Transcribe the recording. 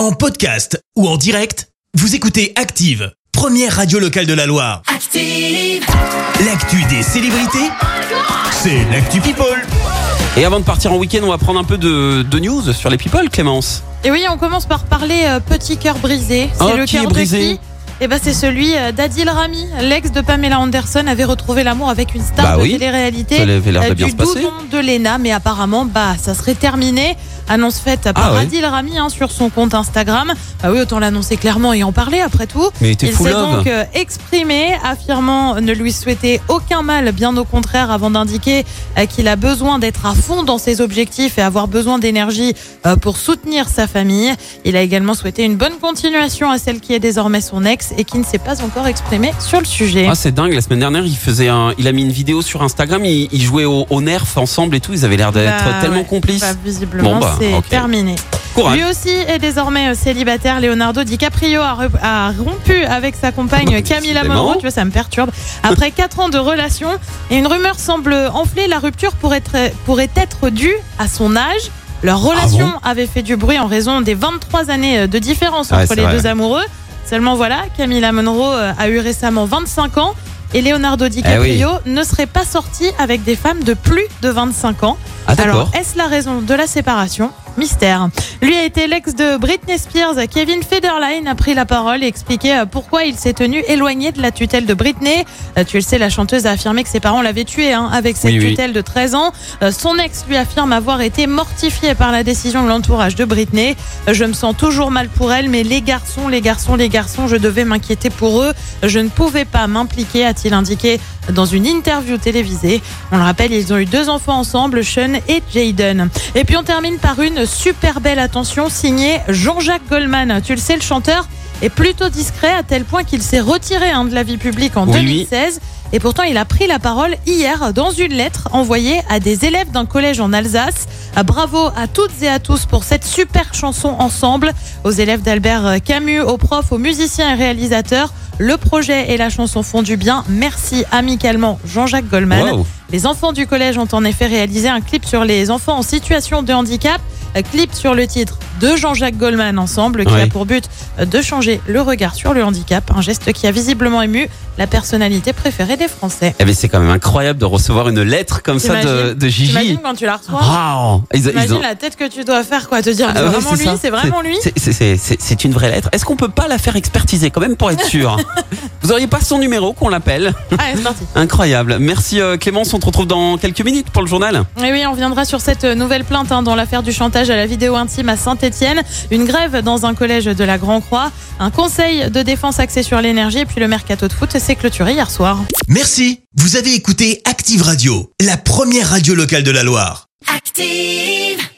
En podcast ou en direct, vous écoutez Active, première radio locale de la Loire. Active. L'actu des célébrités, c'est l'actu People. Et avant de partir en week-end, on va prendre un peu de, de news sur les people, Clémence. Et oui, on commence par parler euh, petit cœur brisé. C'est Oh, le qui est cœur de brisé qui? Eh ben, c'est celui euh, d'Adil Rami, l'ex de Pamela Anderson, avait retrouvé l'amour avec une star Bah de oui, télé-réalité ça avait l'air de euh, bien du se passer. doudon de Lena, mais apparemment, bah, ça serait terminé. Annonce faite par Ah ouais. Rami hein, sur son compte Instagram. Bah oui, autant l'annoncer clairement et en parler après tout. Mais Il s'est donc euh, exprimé, affirmant ne lui souhaiter aucun mal, bien au contraire, avant d'indiquer euh, qu'il a besoin d'être à fond dans ses objectifs et avoir besoin d'énergie euh, pour soutenir sa famille. Il a également souhaité une bonne continuation à celle qui est désormais son ex et qui ne s'est pas encore exprimé sur le sujet. Ah, c'est dingue. La semaine dernière, il faisait un, il a mis une vidéo sur Instagram. Il, il jouait au, au nerf ensemble et tout. Ils avaient l'air d'être Bah, tellement ouais. complices. Bah, visiblement, Bon, bah, c'est terminé. Courage. Lui aussi est désormais euh, célibataire. Leonardo DiCaprio a, a rompu avec sa compagne Camilla décidément. Monroe. Tu vois, ça me perturbe. Après 4 ans de relation, et une rumeur semble enfler. La rupture pourrait être, pourrait être due à son âge. Leur relation avait fait du bruit en raison des 23 années euh, de différence Ouais, entre les vrai. deux amoureux. Seulement voilà, Camilla Monroe euh, a eu récemment 25 ans et Leonardo DiCaprio ne serait pas sorti avec des femmes de plus de 25 ans. Ah. Alors, est-ce la raison de la séparation? Mystère. Lui a été l'ex de Britney Spears. Kevin Federline a pris la parole et expliqué euh, pourquoi il s'est tenu éloigné de la tutelle de Britney. Euh, Tu le sais, la chanteuse a affirmé que ses parents l'avaient tué hein, avec cette Oui, oui. tutelle de 13 ans. Euh, Son ex lui affirme avoir été mortifié par la décision de l'entourage de Britney. Je me sens toujours mal pour elle, mais les garçons, les garçons, les garçons, je devais m'inquiéter pour eux. Je ne pouvais pas m'impliquer, a-t-il indiqué dans une interview télévisée. On le rappelle, ils ont eu deux enfants ensemble, Sean et Jaden. Et puis on termine par une super belle attention signée Jean-Jacques Goldman. Tu le sais, le chanteur est plutôt discret à tel point qu'il s'est retiré hein, de la vie publique en Oui, oui. 2016. Et pourtant, il a pris la parole hier dans une lettre envoyée à des élèves d'un collège en Alsace. Ah, Bravo à toutes et à tous pour cette super chanson ensemble. Aux élèves d'Albert Camus, aux profs, aux musiciens et réalisateurs. Le projet et la chanson font du bien. Merci amicalement Jean-Jacques Goldman. Wow. Les enfants du collège ont en effet réalisé un clip sur les enfants en situation de handicap. Un clip sur le titre de Jean-Jacques Goldman ensemble qui Ouais. a pour but de changer le regard sur le handicap. Un geste qui a visiblement ému la personnalité préférée des Français. Eh ben, c'est quand même incroyable de recevoir une lettre comme ça de, Gigi. T'imagines quand tu la reçois. Ils- ils Imagine ont- la tête que tu dois faire, quoi, te dire Ah c'est vraiment lui, vraiment c'est une vraie lettre. Est-ce qu'on peut pas la faire expertiser quand même pour être sûr? Vous auriez pas son numéro qu'on l'appelle Allez, c'est parti. Incroyable. Merci euh, Clémence. On te retrouve dans quelques minutes pour le journal. Et oui, on reviendra sur cette nouvelle plainte hein, dans l'affaire du chantage à la vidéo intime à Saint-Etienne. Une grève dans un collège de la Grand-Croix. Un conseil de défense axé sur l'énergie. Et puis le mercato de foot s'est clôturé hier soir. Merci, vous avez écouté Active Radio, la première radio locale de la Loire. Active.